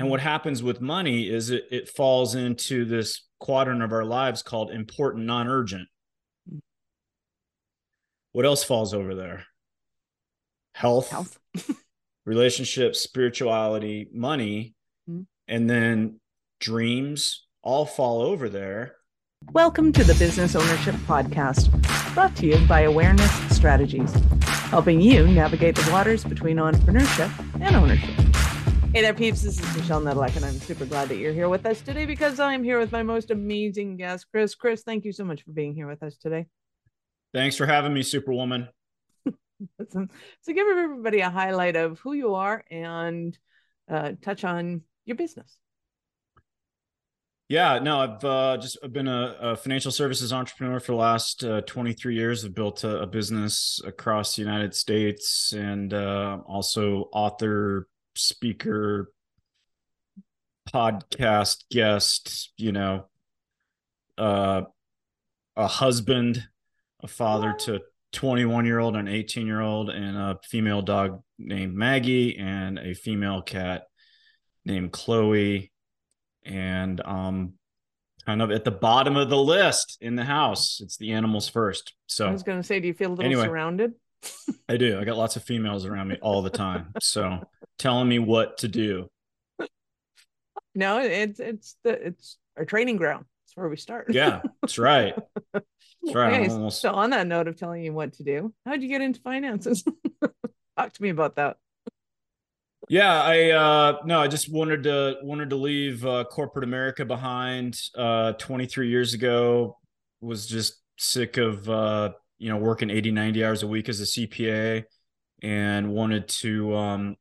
And what happens with money is it, it falls into this quadrant of our lives called important, non urgent. What else falls over there? Health, Health. relationships, spirituality, money, Mhm. and then dreams all fall over there. Welcome to the Business Ownership Podcast, brought to you by Awareness Strategies, helping you navigate the waters between entrepreneurship and ownership. Hey there, peeps. This is Michelle Nedelec, and I'm super glad that you're here with us today because I'm here with my most amazing guest, Chris. Chris, thank you so much for being here with us today. Thanks for having me, Superwoman. So give everybody a highlight of who you are and uh, touch on your business. Yeah, no, I've uh, just I've been a, a financial services entrepreneur for the last uh, 23 years. I've built a, a business across the United States and uh, also author, speaker, podcast guest, you know, uh, a husband, a father to 21 year old and 18 year old, and a female dog named Maggie, and a female cat named Chloe and um kind of at the bottom of the list in the house it's the animals first So I was going to say, do you feel a little Anyway. surrounded? i do i got lots of females around me all the time so telling me what to do No, it's it's the it's our training ground. That's where we start. yeah that's right that's right Okay, almost so on that note of telling you what to do, how'd you get into finances? Talk to me about that. yeah i uh no i just wanted to wanted to leave uh, corporate america behind uh 23 years ago was just sick of uh you know working 80 90 hours a week as a cpa and wanted to um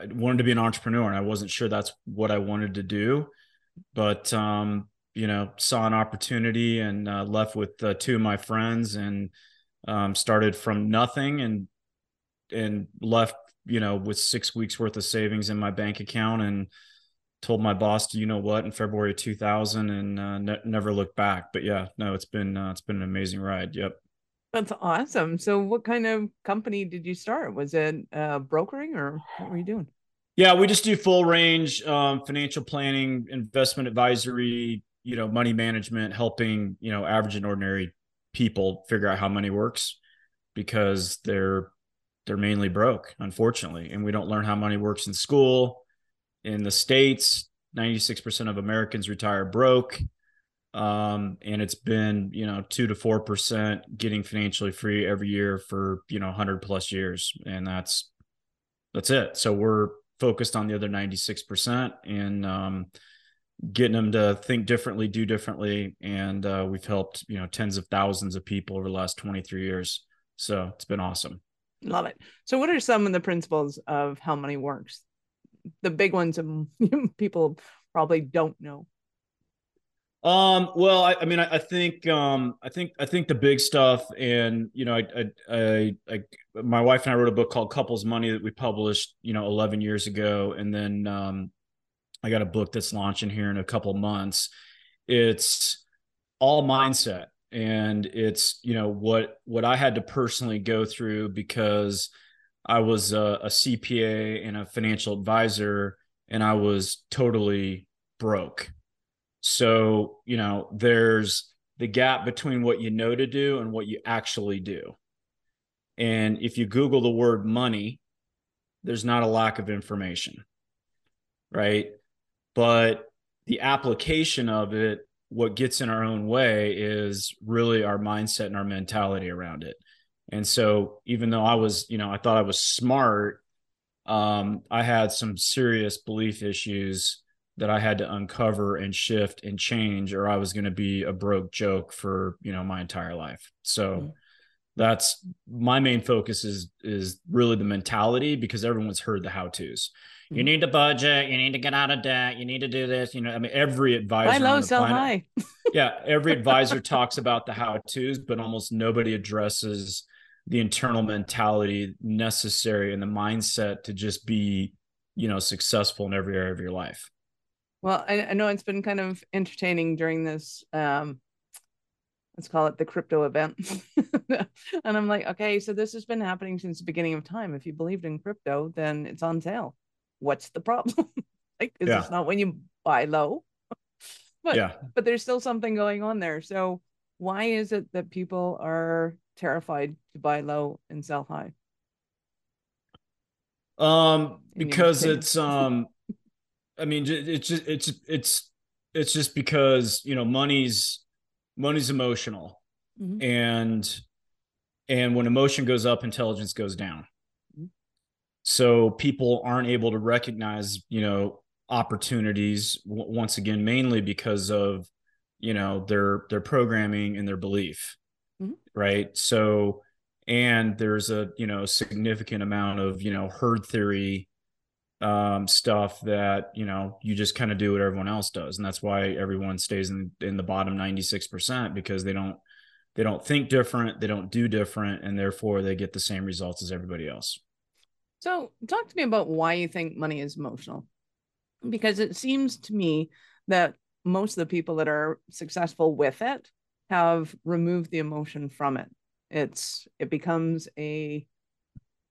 I wanted to be an entrepreneur and I wasn't sure that's what I wanted to do. But um you know saw an opportunity and uh, left with uh, two of my friends and um started from nothing and and left you know with 6 weeks worth of savings in my bank account and told my boss "Do you know what? In February of 2000 and uh, ne- never looked back. But yeah no it's been uh, it's been an amazing ride. Yep That's awesome. So, what kind of company did you start? Was it uh, brokering or what were you doing? Yeah, we just do full range um, financial planning, investment advisory, you know, money management, helping you know average and ordinary people figure out how money works because they're they're mainly broke, unfortunately, and we don't learn how money works in school. In the states, ninety six percent of Americans retire broke, um, and it's been you know two to four percent getting financially free every year for you know hundred plus years, and that's that's it. So we're focused on the other 96% and um, getting them to think differently, do differently. And uh, we've helped, you know, tens of thousands of people over the last 23 years. So it's been awesome. Love it. So, what are some of the principles of how money works? The big ones people probably don't know. Um, well, I, I mean, I, I think, um, I think, I think the big stuff, and you know, I, I, I, I, my wife and I wrote a book called Couples Money that we published, you know, 11 years ago, and then, um, I got a book that's launching here in a couple months. It's all mindset, and it's you know what what I had to personally go through because I was a, a CPA and a financial advisor, and I was totally broke. So, you know, there's the gap between what you know to do and what you actually do. And if you Google the word money, there's not a lack of information, right? But the application of it, what gets in our own way is really our mindset and our mentality around it. And so, even though I was, you know, I thought I was smart, um, I had some serious belief issues that I had to uncover and shift and change, or I was going to be a broke joke for you know my entire life. So Mhm. that's my main focus is is really the mentality because everyone's heard the how tos. You Mhm. need to budget. You need to get out of debt. You need to do this. You know, I mean, every advisor. Buy low, sell planet- high. yeah, every advisor talks about the how tos, but almost nobody addresses the internal mentality necessary and the mindset to just be, you know, successful in every area of your life. Well, I, I know it's been kind of entertaining during this um let's call it the crypto event. and I'm like, okay, so this has been happening since the beginning of time. If you believed in crypto, then it's on sale. What's the problem? Like, is Yeah. this not when you buy low? But yeah. but there's still something going on there. So why is it that people are terrified to buy low and sell high? Um, because it's um, I mean, it's just it's it's it's just because you know money's money's emotional, Mhm. and and when emotion goes up, intelligence goes down. Mhm. So people aren't able to recognize you know opportunities w- once again, mainly because of you know their their programming and their belief, Mhm. right? So and there's a you know significant amount of you know herd theory um stuff that you know you just kind of do what everyone else does and that's why everyone stays in in the bottom 96% because they don't they don't think different they don't do different and therefore they get the same results as everybody else So, talk to me about why you think money is emotional. Because it seems to me that most of the people that are successful with it have removed the emotion from it. It's it becomes a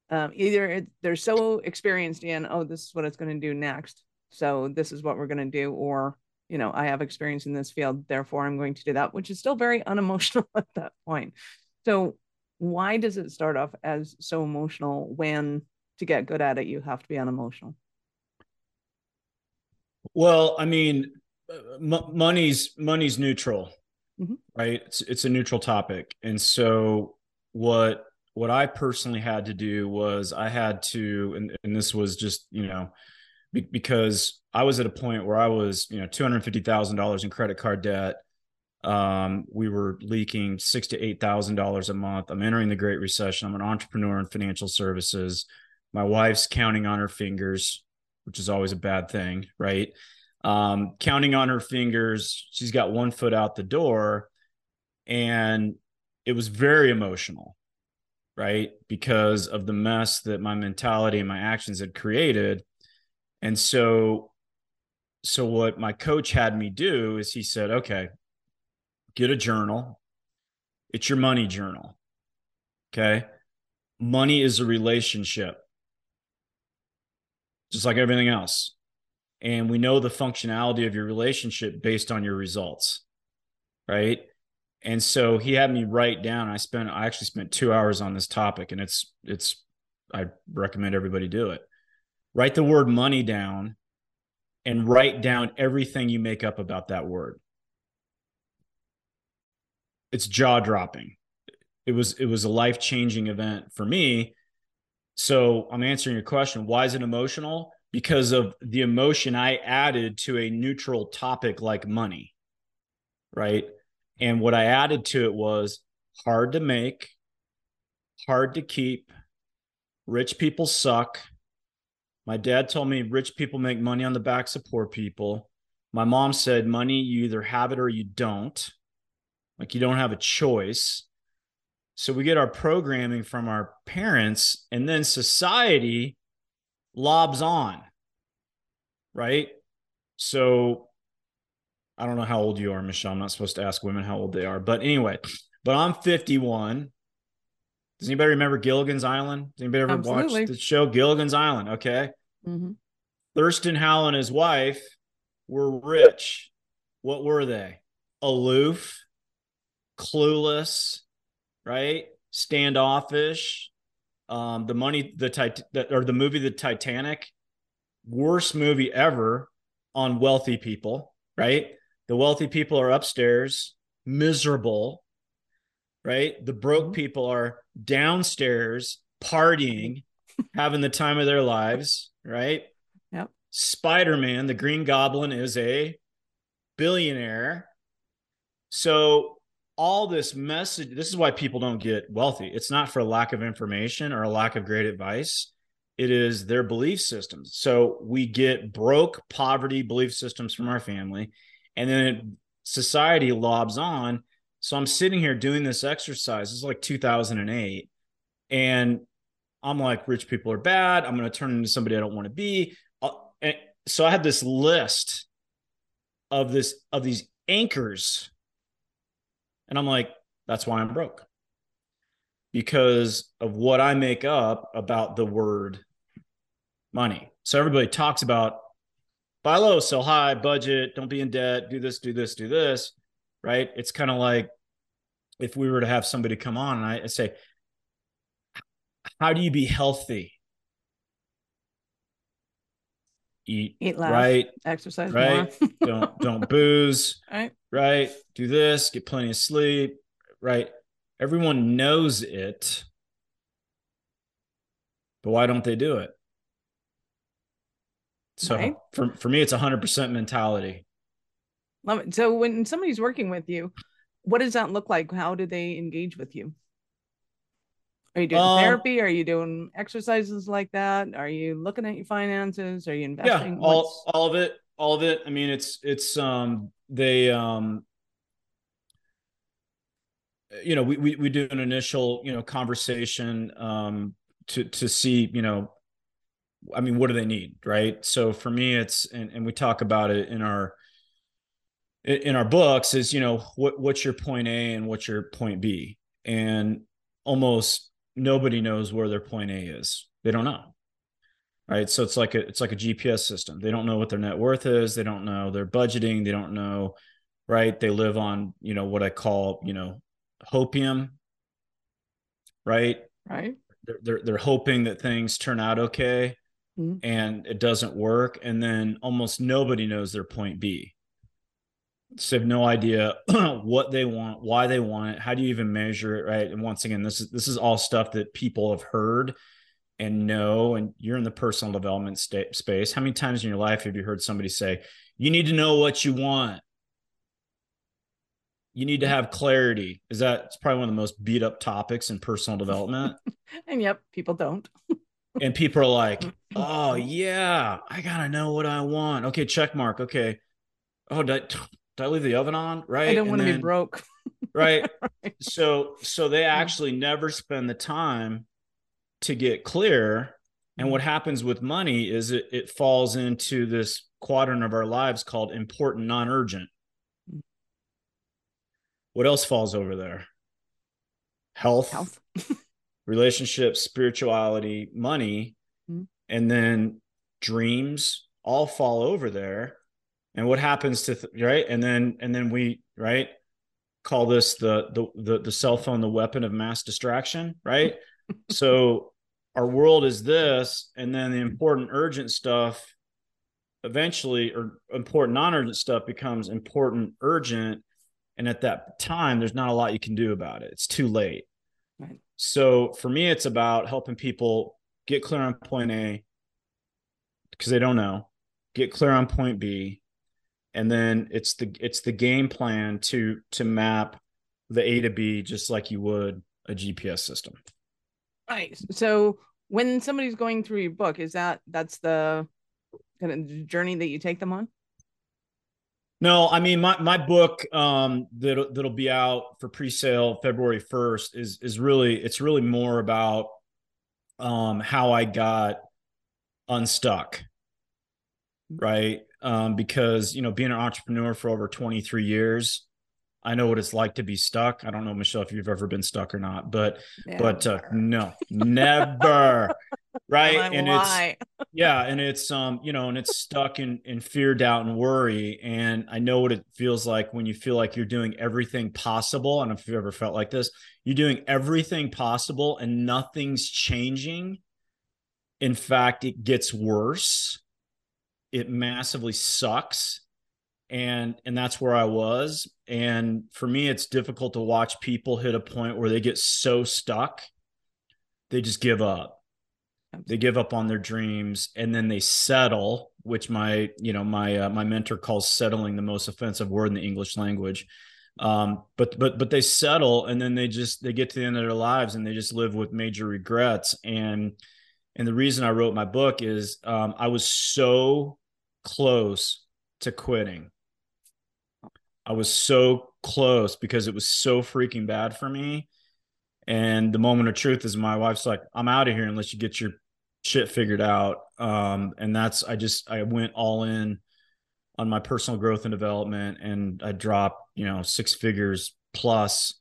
um, either they're so experienced in oh this is what it's going to do next, so this is what we're going to do, or you know I have experience in this field, therefore I'm going to do that, which is still very unemotional at that point. So why does it start off as so emotional when to get good at it you have to be unemotional? well i mean m- money's money's neutral Mhm. right it's it's a neutral topic and so what what i personally had to do was i had to and, and this was just you know be- because i was at a point where i was you know $250000 in credit card debt um, we were leaking six to eight thousand dollars a month i'm entering the great recession i'm an entrepreneur in financial services my wife's counting on her fingers which is always a bad thing right um, counting on her fingers. She's got one foot out the door. And it was very emotional, right? Because of the mess that my mentality and my actions had created. And so, so what my coach had me do is he said, okay, get a journal. It's your money journal. Okay. Money is a relationship, just like everything else and we know the functionality of your relationship based on your results right and so he had me write down i spent i actually spent two hours on this topic and it's it's i recommend everybody do it write the word money down and write down everything you make up about that word it's jaw dropping it was it was a life changing event for me so i'm answering your question why is it emotional because of the emotion I added to a neutral topic like money. Right. And what I added to it was hard to make, hard to keep, rich people suck. My dad told me rich people make money on the backs of poor people. My mom said money, you either have it or you don't. Like you don't have a choice. So we get our programming from our parents, and then society lobs on, right? So I don't know how old you are, Michelle. I'm not supposed to ask women how old they are, but anyway, but I'm 51. Does anybody remember Gilligan's Island? Does anybody ever Absolutely. watch the show Gilligan's Island? Okay. Mm-hmm. Thurston Howell and his wife were rich. What were they? Aloof, clueless, right? Standoffish, um, the money, the tit- or the movie, the Titanic, worst movie ever on wealthy people, right? The wealthy people are upstairs, miserable, right? The broke Mhm. people are downstairs, partying, having the time of their lives, right? Yep. Spider Man, the Green Goblin, is a billionaire. So all this message this is why people don't get wealthy it's not for lack of information or a lack of great advice it is their belief systems so we get broke poverty belief systems from our family and then society lobs on. So i'm sitting here doing this exercise. It's like 2008 and i'm like rich people are bad. I'm going to turn into somebody i don't want to be. Uh, and so i had this list of this of these anchors. And I'm like, that's why I'm broke. Because of what I make up about the word money. So everybody talks about buy low, sell high, budget, don't be in debt, do this, do this, do this. Right. It's kind of like if we were to have somebody come on and I say, How do you be healthy? Eat, Eat less, right, exercise right. don't don't booze, right. right. Do this, get plenty of sleep, right. Everyone knows it, but why don't they do it? So Right. for for me, it's a hundred percent mentality. Love it. So when somebody's working with you, what does that look like? How do they engage with you? Are you doing Um, therapy? Are you doing exercises like that? Are you looking at your finances? Are you investing? Yeah, all What's- all of it, all of it. I mean, it's it's um they um you know we we we do an initial you know conversation um to to see you know I mean what do they need right? So for me, it's and and we talk about it in our in our books is you know what what's your point A and what's your point B and almost nobody knows where their point A is. They don't know. Right. So it's like a it's like a GPS system. They don't know what their net worth is. They don't know their budgeting. They don't know, right? They live on, you know, what I call, you know, hopium. Right. right? They're they're, they're hoping that things turn out okay Mhm. and it doesn't work. And then almost nobody knows their point B. So they have no idea what they want, why they want it, how do you even measure it, right? And once again, this is this is all stuff that people have heard and know, and you're in the personal development sta- space. How many times in your life have you heard somebody say, "You need to know what you want"? You need to have clarity. Is that it's probably one of the most beat up topics in personal development? And yep, people don't. and people are like, "Oh yeah, I gotta know what I want." Okay, check mark. Okay. Oh, did I, did I leave the oven on? Right. I don't want to be broke. right so so they actually never spend the time to get clear and mm-hmm. what happens with money is it, it falls into this quadrant of our lives called important non-urgent mm. what else falls over there health, Health. relationships spirituality money Mhm. and then dreams all fall over there. And what happens to th- right? And then and then we right call this the, the the the cell phone the weapon of mass distraction right? So our world is this and then the important urgent stuff eventually or important non-urgent stuff becomes important urgent. And at that time there's not a lot you can do about it. It's too late. So for me it's about helping people get clear on point a because they don't know get clear on point b and then it's the it's the game plan to to map the a to b just like you would a gps system Right. So when somebody's going through your book, is that that's the kind of journey that you take them on? No i mean my my book um that'll that'll be out for pre-sale february 1st is is really it's really more about um how i got unstuck right um because you know being an entrepreneur for over 23 years i know what it's like to be stuck i don't know michelle if you've ever been stuck or not but Yeah. but uh, no never right and it's why. Yeah and it's um you know and it's stuck in in fear doubt and worry and i know what it feels like when you feel like you're doing everything possible and if you've ever felt like this you're doing everything possible and nothing's changing. In fact it gets worse. It massively sucks and and that's where i was and for me it's difficult to watch people hit a point where they get so stuck they just give up they give up on their dreams and then they settle which my you know my uh, my mentor calls settling the most offensive word in the english language. Um but but but they settle and then they just they get to the end of their lives and they just live with major regrets. And and the reason i wrote my book is um i was so close to quitting. I was so close because it was so freaking bad for me. And the moment of truth is my wife's like, I'm out of here unless you get your shit figured out. Um, and that's, I just, I went all in on my personal growth and development and I dropped, you know, six figures plus.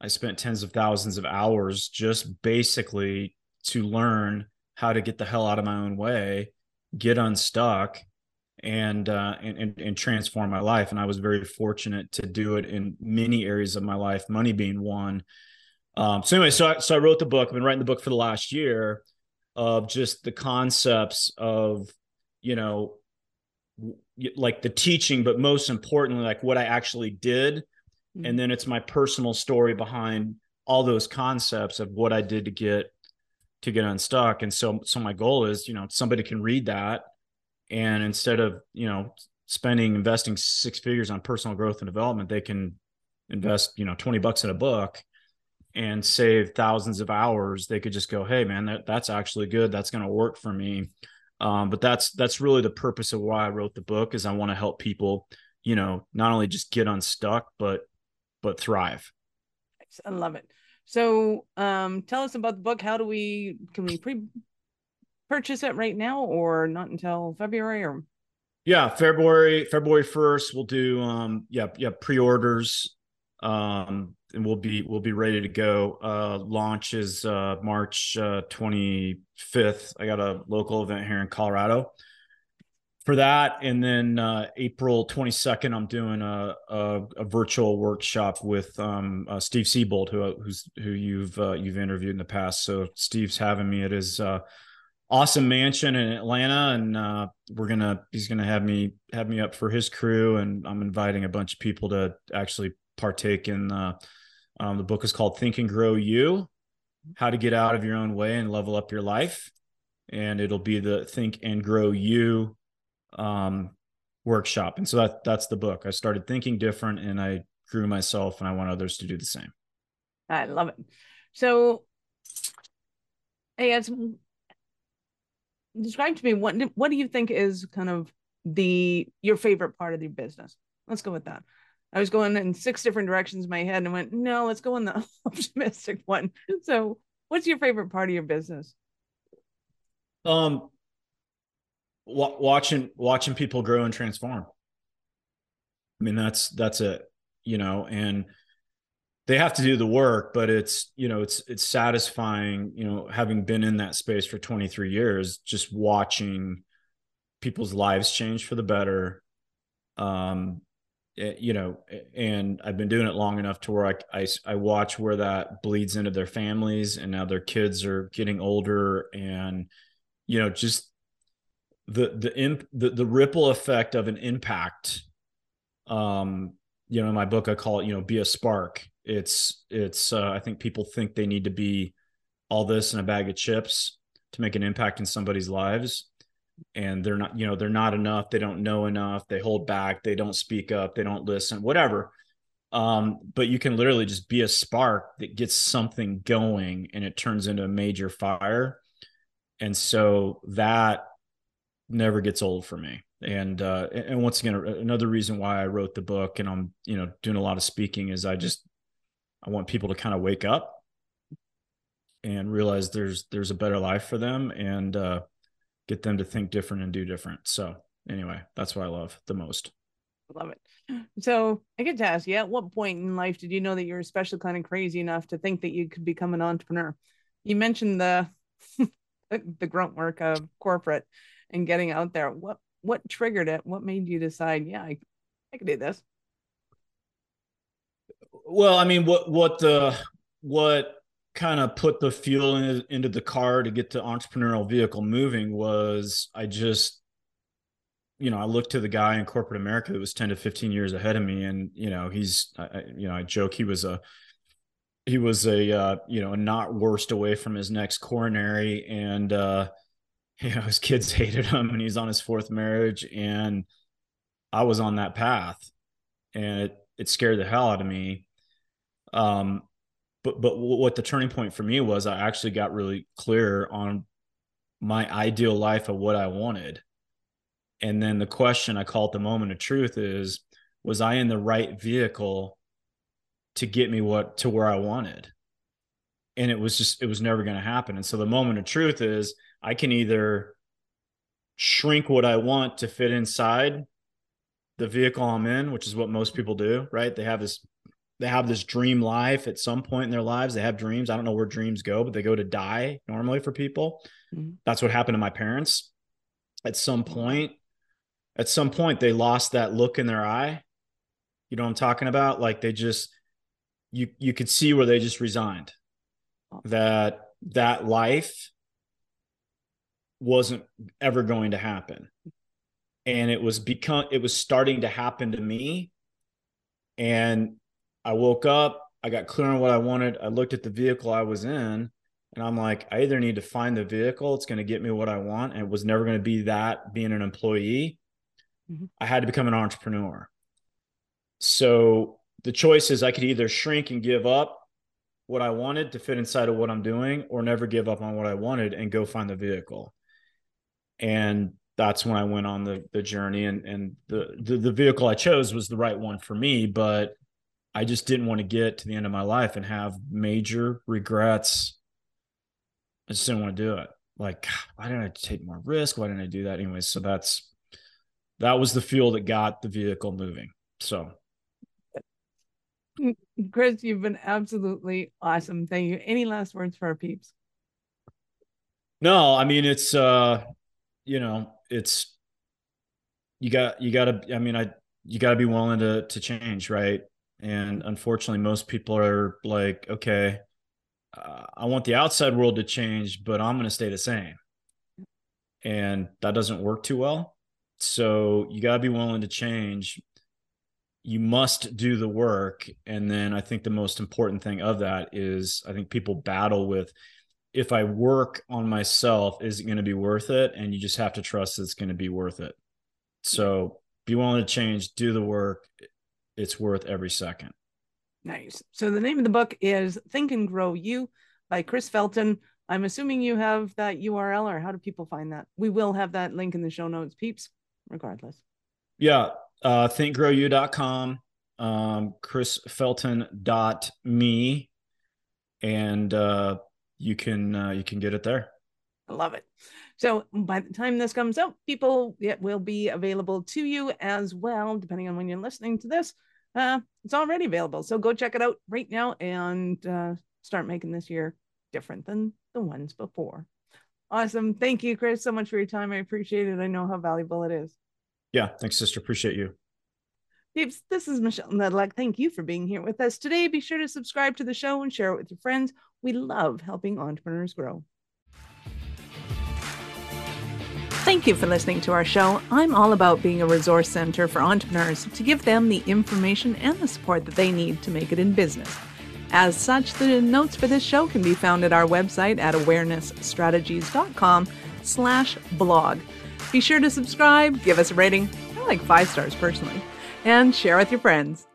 I spent tens of thousands of hours just basically to learn how to get the hell out of my own way, get unstuck, and, uh, and, and and transform my life. And I was very fortunate to do it in many areas of my life, money being one. Um, so anyway, so I, so I wrote the book. I've been writing the book for the last year of just the concepts of you know like the teaching, but most importantly, like what I actually did. Mm-hmm. And then it's my personal story behind all those concepts of what I did to get to get unstuck. And so so my goal is, you know, somebody can read that and instead of, you know, spending investing six figures on personal growth and development, they can invest, you know, 20 bucks in a book and save thousands of hours. They could just go, hey man, that, that's actually good. That's going to work for me. Um, but that's that's really the purpose of why I wrote the book is I want to help people, you know, not only just get unstuck, but but thrive. I love it. So um, tell us about the book. How do we can we pre purchase it right now or not until February or yeah, February February 1st we'll do um yeah, yeah, pre-orders. Um and we'll be we'll be ready to go. Uh, launch is uh, March uh, 25th. I got a local event here in Colorado for that, and then uh, April 22nd, I'm doing a, a, a virtual workshop with um, uh, Steve Siebold, who who's who you've you've interviewed in the past. So Steve's having me at his awesome mansion in Atlanta, and uh, we're gonna he's gonna have me have me up for his crew, and I'm inviting a bunch of people to actually partake in uh, um, the book is called Think and Grow You How to Get Out of Your Own Way and Level Up Your Life. And it'll be the Think and Grow You um, workshop. And so that, that's the book. I started thinking different and I grew myself, and I want others to do the same. I love it. So, hey, as describe to me what what do you think is kind of the your favorite part of your business? Let's go with that. I was going in six different directions in my head and went, no, let's go in the optimistic one. So, what's your favorite part of your business? Um, w- watching watching people grow and transform. I mean, that's that's it, you know, and they have to do the work, but it's you know it's it's satisfying, you know, having been in that space for 23 years, just watching people's lives change for the better. Um, you know, and I've been doing it long enough to where I, I, I watch where that bleeds into their families, and now their kids are getting older, and you know, just the the imp the, the ripple effect of an impact. Um, you know, in my book, I call it, you know, be a spark. It's it's uh, I think people think they need to be all this in a bag of chips to make an impact in somebody's lives and they're not you know they're not enough they don't know enough they hold back they don't speak up they don't listen whatever. Um, but you can literally just be a spark that gets something going and it turns into a major fire. And so that never gets old for me. And uh, and once again another reason why i wrote the book and i'm you know doing a lot of speaking is i just i want people to kind of wake up and realize there's there's a better life for them. And uh, get them to think different and do different. So anyway, that's what I love the most. I love it. So I get to ask you, at what point in life did you know that you're especially kind of crazy enough to think that you could become an entrepreneur? You mentioned the the grunt work of corporate and getting out there. What what triggered it? What made you decide, yeah, I, I could do this? Well, I mean, what what the what kind of put the fuel in, into the car to get the entrepreneurial vehicle moving was I just, you know, I looked to the guy in corporate America that was 10 to 15 years ahead of me. And, you know, he's, I, you know, I joke he was a, he was a, uh, you know, not worst away from his next coronary. And, uh, you know, his kids hated him and he's on his fourth marriage. And I was on that path and it, it scared the hell out of me. Um, but but what the turning point for me was i actually got really clear on my ideal life of what i wanted. And then the question i call it the moment of truth is was i in the right vehicle to get me what to where i wanted? And it was just it was never going to happen. And so the moment of truth is i can either shrink what i want to fit inside the vehicle i'm in which is what most people do right? They have this they have this dream life at some point in their lives. They have dreams. I don't know where dreams go, but they go to die normally for people. Mm-hmm. That's what happened to my parents. At some point, at some point they lost that look in their eye. You know what I'm talking about? Like they just you you could see where they just resigned. That that life wasn't ever going to happen. And it was become it was starting to happen to me. And I woke up, I got clear on what I wanted. I looked at the vehicle I was in and I'm like, I either need to find the vehicle, it's going to get me what I want. And it was never going to be that being an employee. Mm-hmm. I had to become an entrepreneur. So the choice is I could either shrink and give up what I wanted to fit inside of what I'm doing, or never give up on what I wanted and go find the vehicle. And that's when I went on the the journey and and the, the the vehicle I chose was the right one for me, but I just didn't want to get to the end of my life and have major regrets. I just didn't want to do it. Like, why didn't I take more risk? Why didn't I do that? Anyways, so that's that was the fuel that got the vehicle moving. So Chris, you've been absolutely awesome. Thank you. Any last words for our peeps? No, I mean it's uh you know, it's you got you got to I mean I you got to be willing to to change, right? And unfortunately most people are like, okay, uh, I want the outside world to change, but I'm going to stay the same. And that doesn't work too well. So you got to be willing to change. You must do the work. And then i think the most important thing of that is i think people battle with if i work on myself is it going to be worth it? And you just have to trust it's going to be worth it. So be willing to change do the work it's worth every second nice so the name of the book is think and grow you by chris felton i'm assuming you have that url or how do people find that we will have that link in the show notes peeps regardless yeah uh, thinkgrowu.com, um, chrisfelton.me, and uh, you can uh, you can get it there. I love it. So by the time this comes out, people it will be available to you as well, depending on when you're listening to this. Uh, it's already available, so go check it out right now and uh, start making this year different than the ones before. Awesome. Thank you, Chris, so much for your time. I appreciate it. I know how valuable it is. Yeah, thanks, sister. Appreciate you. Peeps, this is Michelle Nedelec. Thank you for being here with us today. Be sure to subscribe to the show and share it with your friends. We love helping entrepreneurs grow. Thank you for listening to our show. I'm all about being a resource center for entrepreneurs to give them the information and the support that they need to make it in business. As such, the notes for this show can be found at our website at awarenessstrategies.com slash blog. Be sure to subscribe, give us a rating. I like five stars personally, and share with your friends.